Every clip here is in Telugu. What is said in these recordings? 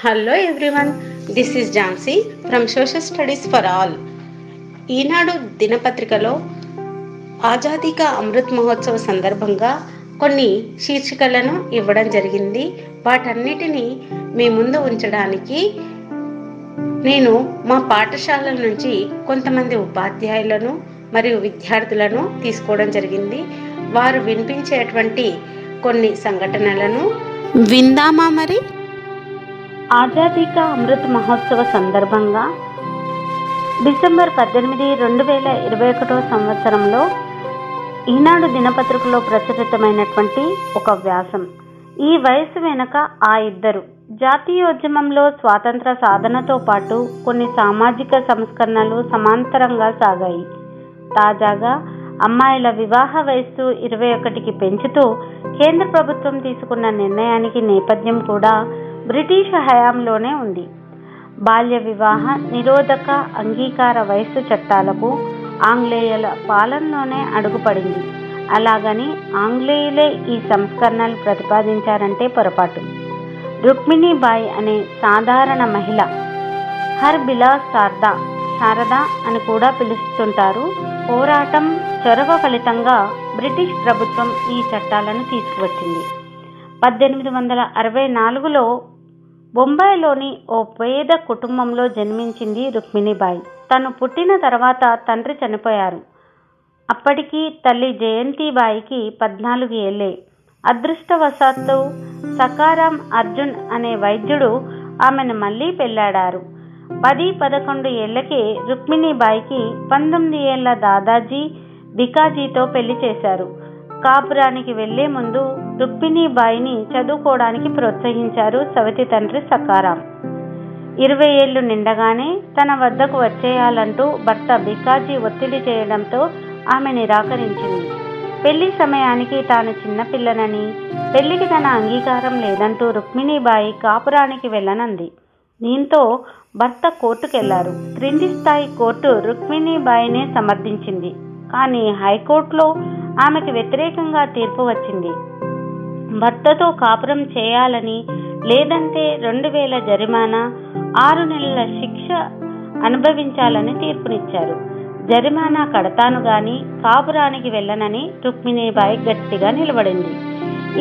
Hello everyone this is Jhansi from social studies for all Eenadu దినపత్రికలో ఆజాదీ కా అమృత్ మహోత్సవ సందర్భంగా కొన్ని శీర్షికలను ఇవ్వడం జరిగింది. వాటన్నిటిని మీ ముందు ఉంచడానికి నేను మా పాఠశాలల నుంచి కొంతమంది ఉపాధ్యాయులను మరియు విద్యార్థులను తీసుకోవడం జరిగింది. వారు వినిపించేటువంటి కొన్ని సంఘటనలను విందామా మరి? ఆజాదీ కా అమృత్ మహోత్సవ సందర్భంగా డిసెంబర్ పద్దెనిమిది రెండు వేల ఇరవై ఒకటో సంవత్సరంలో ఈనాడు దినపత్రికలో ప్రచురితమైనటువంటి ఒక వ్యాసం. ఈ వయసు వెనుక ఆ ఇద్దరు. జాతీయోద్యమంలో స్వాతంత్ర సాధనతో పాటు కొన్ని సామాజిక సంస్కరణలు సమాంతరంగా సాగాయి. తాజాగా అమ్మాయిల వివాహ వయస్సు ఇరవై ఒకటికి పెంచుతూ కేంద్ర ప్రభుత్వం తీసుకున్న నిర్ణయానికి నేపథ్యం కూడా బ్రిటిష్ హయాంలోనే ఉంది. బాల్య వివాహ నిరోధక అంగీకార వయస్సు చట్టాలకు ఆంగ్లేయుల పాలనలోనే అడుగుపడింది. అలాగని ఆంగ్లేయులే ఈ సంస్కరణలు ప్రతిపాదించారంటే పొరపాటు. రుక్మిణీబాయి అనే సాధారణ మహిళ హర్ బిలాస్ శారదా శారదా అని కూడా పిలుస్తుంటారు. పోరాటం చొరవ ఫలితంగా బ్రిటిష్ ప్రభుత్వం ఈ చట్టాలను తీసుకువచ్చింది. పద్దెనిమిది వందల అరవై నాలుగులో బొంబాయిలోని ఓ పేద కుటుంబంలో జన్మించింది రుక్మిణిబాయి. తను పుట్టిన తర్వాత తండ్రి చనిపోయారు. అప్పటికి తల్లి జయంతిబాయికి పద్నాలుగు ఏళ్ళే. అదృష్టవశాత్తు సకారాం అర్జున్ అనే వైద్యుడు ఆమెను మళ్ళీ పెళ్ళాడారు పది పదకొండు ఏళ్ళకే రుక్మిణిబాయికి పంతొమ్మిది ఏళ్ళ దాదాజీ బికాజీతో పెళ్ళి చేశారు. కాపురానికి వెళ్ళే ముందు రుక్మిణీబాయిని చదువుకోవడానికి ప్రోత్సహించారు సవతి తండ్రి సకారాం ఇరవై ఏళ్ళు నిండగానే తన వద్దకు వచ్చేయాలంటూ భర్త బికాజీ ఒత్తిడి చేయడంతో ఆమె నిరాకరించింది. పెళ్ళి సమయానికి తాను చిన్నపిల్లనని పెళ్ళికి తన అంగీకారం లేదంటూ రుక్మిణీబాయి కాపురానికి వెళ్ళనంది. దీంతో భర్త కోర్టుకెళ్ళారు. క్రింది స్థాయి కోర్టు రుక్మిణీబాయినే సమర్థించింది. కానీ హైకోర్టులో ఆమెకు వ్యతిరేకంగా తీర్పు వచ్చింది. భర్తతో కాపురం చేయాలని లేదంటే రెండు వేల జరిమానా ఆరు నెలల శిక్ష అనుభవించాలని తీర్పునిచ్చారు. జరిమానా కడతాను గాని కాపురానికి వెళ్ళనని రుక్మిణీబాయి గట్టిగా నిలబడింది.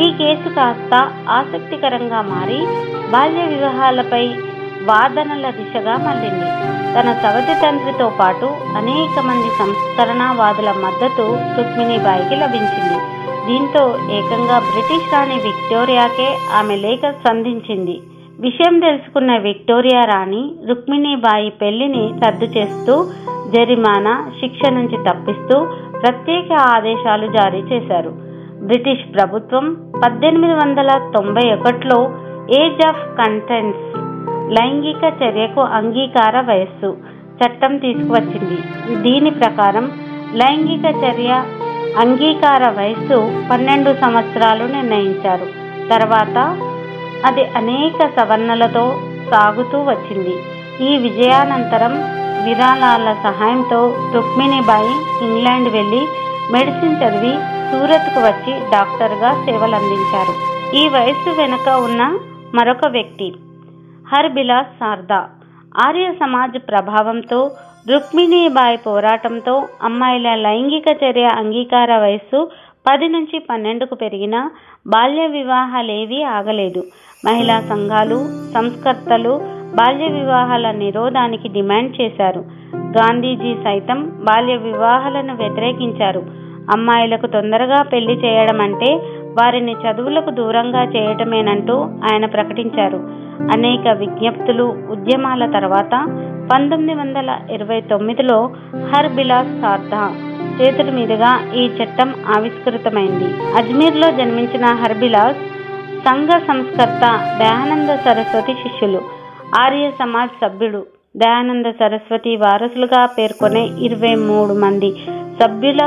ఈ కేసు కాస్త ఆసక్తికరంగా మారి బాల్య వివాహాలపై వాదనల దిశగా మళ్ళింది. తన సవతి తండ్రితో పాటు అనేక మంది సంస్కరణవాదుల మద్దతు రుక్మిణీబాయికి లభించింది. దీంతో ఏకంగా బ్రిటిష్ రాణి విక్టోరియాకే ఆమె లేఖ స్పందించింది విషయం తెలుసుకున్న విక్టోరియా రాణి రుక్మిణీబాయి పెళ్ళిని రద్దు చేస్తూ జరిమానా శిక్ష నుంచి తప్పిస్తూ ప్రత్యేక ఆదేశాలు జారీ చేశారు. బ్రిటిష్ ప్రభుత్వం పద్దెనిమిది వందల తొంభై ఒకటిలో ఏజ్ ఆఫ్ కంటెంట్స్ లైంగిక చర్యకు అంగీకార వయస్సు. చట్టం తీసుకువచ్చింది. దీని ప్రకారం లైంగిక చర్య అంగీకార వయస్సు పన్నెండు సంవత్సరాలు నిర్ణయించారు. తర్వాత అది అనేక సవరణలతో సాగుతూ వచ్చింది. ఈ విజయానంతరం విరాళాల సహాయంతో రుక్మిణిబాయి ఇంగ్లాండ్ వెళ్ళి మెడిసిన్ చదివి సూరత్కు వచ్చి డాక్టర్గా సేవలందించారు. ఈ వయస్సు వెనుక ఉన్న మరొక వ్యక్తి హర్బిలాస్ శారదా. ఆర్య సమాజ్ ప్రభావంతో రుక్మిణీబాయి పోరాటంతో అమ్మాయిల లైంగిక చర్య అంగీకార వయస్సు పది నుంచి పన్నెండుకు పెరిగిన బాల్య వివాహాలేవీ ఆగలేదు. మహిళా సంఘాలు సంస్కర్తలు బాల్య వివాహాల నిరోధానికి డిమాండ్ చేశారు. గాంధీజీ సైతం బాల్య వివాహాలను వ్యతిరేకించారు. అమ్మాయిలకు తొందరగా పెళ్ళి చేయడం అంటే వారిని చదువులకు దూరంగా చేయటమేనంటూ ఆయన ప్రకటించారు. అనేక విజ్ఞప్తులు ఉద్యమాల తర్వాత పంతొమ్మిది వందల ఇరవై తొమ్మిదిలో హర్ బిలాస్ సార్దా చేతుల మీదుగా ఈ చట్టం ఆవిష్కృతమైంది. అజ్మీర్లో జన్మించిన హర్బిలాస్ సంఘ సంస్కర్త దయానంద సరస్వతి శిష్యులు ఆర్య సమాజ్ సభ్యుడు దయానంద సరస్వతి వారసులుగా పేర్కొనే ఇరవై మూడు మంది సభ్యుల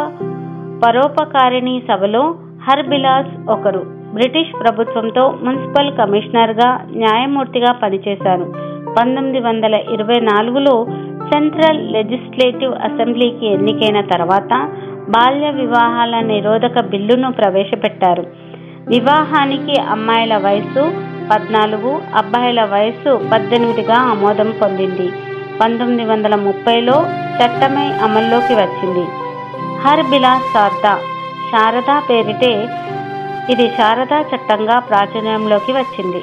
పరోపకారిణి సభలో హర్బిలాస్ ఒకరు. బ్రిటిష్ ప్రభుత్వంతో మున్సిపల్ కమిషనర్గా న్యాయమూర్తిగా పనిచేశారు. పంతొమ్మిది వందల ఇరవై నాలుగులో సెంట్రల్ లెజిస్లేటివ్ అసెంబ్లీకి ఎన్నికైన తర్వాత బాల్య వివాహాల నిరోధక బిల్లును ప్రవేశపెట్టారు. వివాహానికి అమ్మాయిల వయసు పద్నాలుగు అబ్బాయిల వయసు పద్దెనిమిదిగా ఆమోదం పొందింది. పంతొమ్మిది వందల ముప్పైలో చట్టమై అమల్లోకి వచ్చింది. హర్ బిలాస్ సార్దా శారదా పేరిటే ఇది శారదా చట్టంగా ప్రాచుర్యంలోకి వచ్చింది.